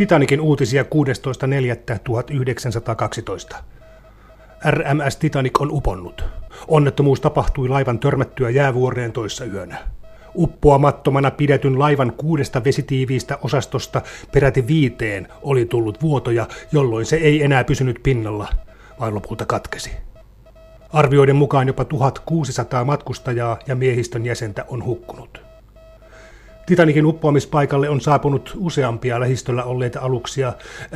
Titanikin uutisia 16.4.1912. RMS Titanic on uponnut. Onnettomuus tapahtui laivan törmättyä jäävuoreen toissa yönä. Uppoamattomana pidetyn laivan kuudesta vesitiiviistä osastosta peräti viiteen oli tullut vuotoja, jolloin se ei enää pysynyt pinnalla, vaan lopulta katkesi. Arvioiden mukaan jopa 1600 matkustajaa ja miehistön jäsentä on hukkunut. Titanikin uppoamispaikalle on saapunut useampia lähistöllä olleita aluksia.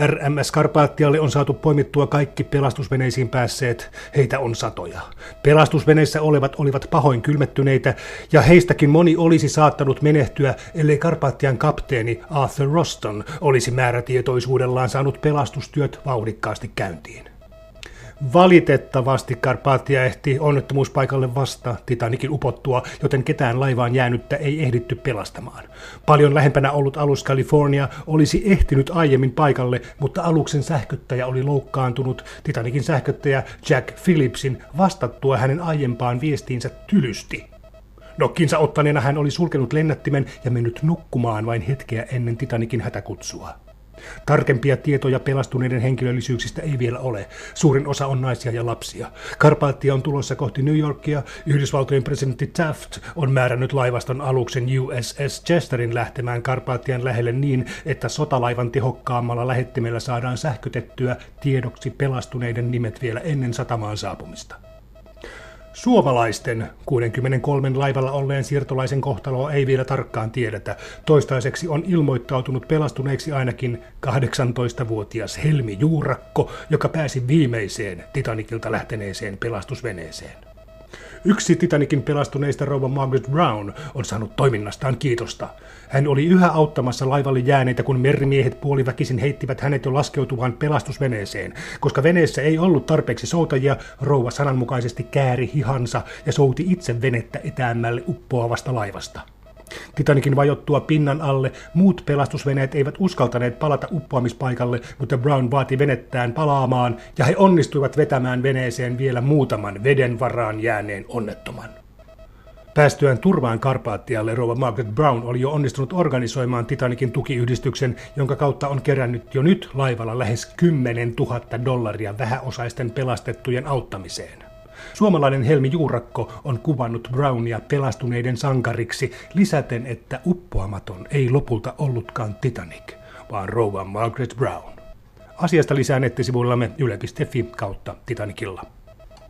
RMS Karpaattialle on saatu poimittua kaikki pelastusveneisiin päässeet. Heitä on satoja. Pelastusveneissä olevat olivat pahoin kylmettyneitä, ja heistäkin moni olisi saattanut menehtyä, ellei Karpaattian kapteeni Arthur Roston olisi määrätietoisuudellaan saanut pelastustyöt vauhdikkaasti käyntiin. Valitettavasti Karpaattia ehti onnettomuuspaikalle vasta Titanikin upottua, joten ketään laivaan jäänyttä ei ehditty pelastamaan. Paljon lähempänä ollut alus California olisi ehtinyt aiemmin paikalle, mutta aluksen sähköttäjä oli loukkaantunut Titanikin sähköttäjä Jack Phillipsin vastattua hänen aiempaan viestiinsä tylysti. Nokkinsa ottaneena hän oli sulkenut lennättimen ja mennyt nukkumaan vain hetkeä ennen Titanikin hätäkutsua. Tarkempia tietoja pelastuneiden henkilöllisyyksistä ei vielä ole. Suurin osa on naisia ja lapsia. Karpaattia on tulossa kohti New Yorkia. Yhdysvaltojen presidentti Taft on määrännyt laivaston aluksen USS Chesterin lähtemään Karpaattian lähelle niin, että sotalaivan tehokkaammalla lähettimellä saadaan sähkötettyä tiedoksi pelastuneiden nimet vielä ennen satamaan saapumista. Suomalaisten 63 laivalla olleen siirtolaisen kohtaloa ei vielä tarkkaan tiedetä. Toistaiseksi on ilmoittautunut pelastuneeksi ainakin 18-vuotias Helmi Juurakko, joka pääsi viimeiseen Titanikilta lähteneeseen pelastusveneeseen. Yksi Titanikin pelastuneista rouva Margaret Brown on saanut toiminnastaan kiitosta. Hän oli yhä auttamassa laivalle jääneitä, kun merimiehet puoliväkisin heittivät hänet jo laskeutuvan pelastusveneeseen. Koska veneessä ei ollut tarpeeksi soutajia, rouva sananmukaisesti kääri hihansa ja souti itse venettä etäämmälle uppoavasta laivasta. Titanikin vajottua pinnan alle muut pelastusveneet eivät uskaltaneet palata uppoamispaikalle, mutta Brown vaati venettään palaamaan ja he onnistuivat vetämään veneeseen vielä muutaman veden varaan jääneen onnettoman. Päästyään turvaan Karpaattialle Rova Margaret Brown oli jo onnistunut organisoimaan Titanikin tukiyhdistyksen, jonka kautta on kerännyt jo nyt laivalla lähes 10 000 dollaria vähäosaisten pelastettujen auttamiseen. Suomalainen Helmi Juurakko on kuvannut Brownia pelastuneiden sankariksi lisäten, että uppoamaton ei lopulta ollutkaan Titanic, vaan rouva Margaret Brown. Asiasta lisää nettisivuillamme yle.fi kautta Titanicilla.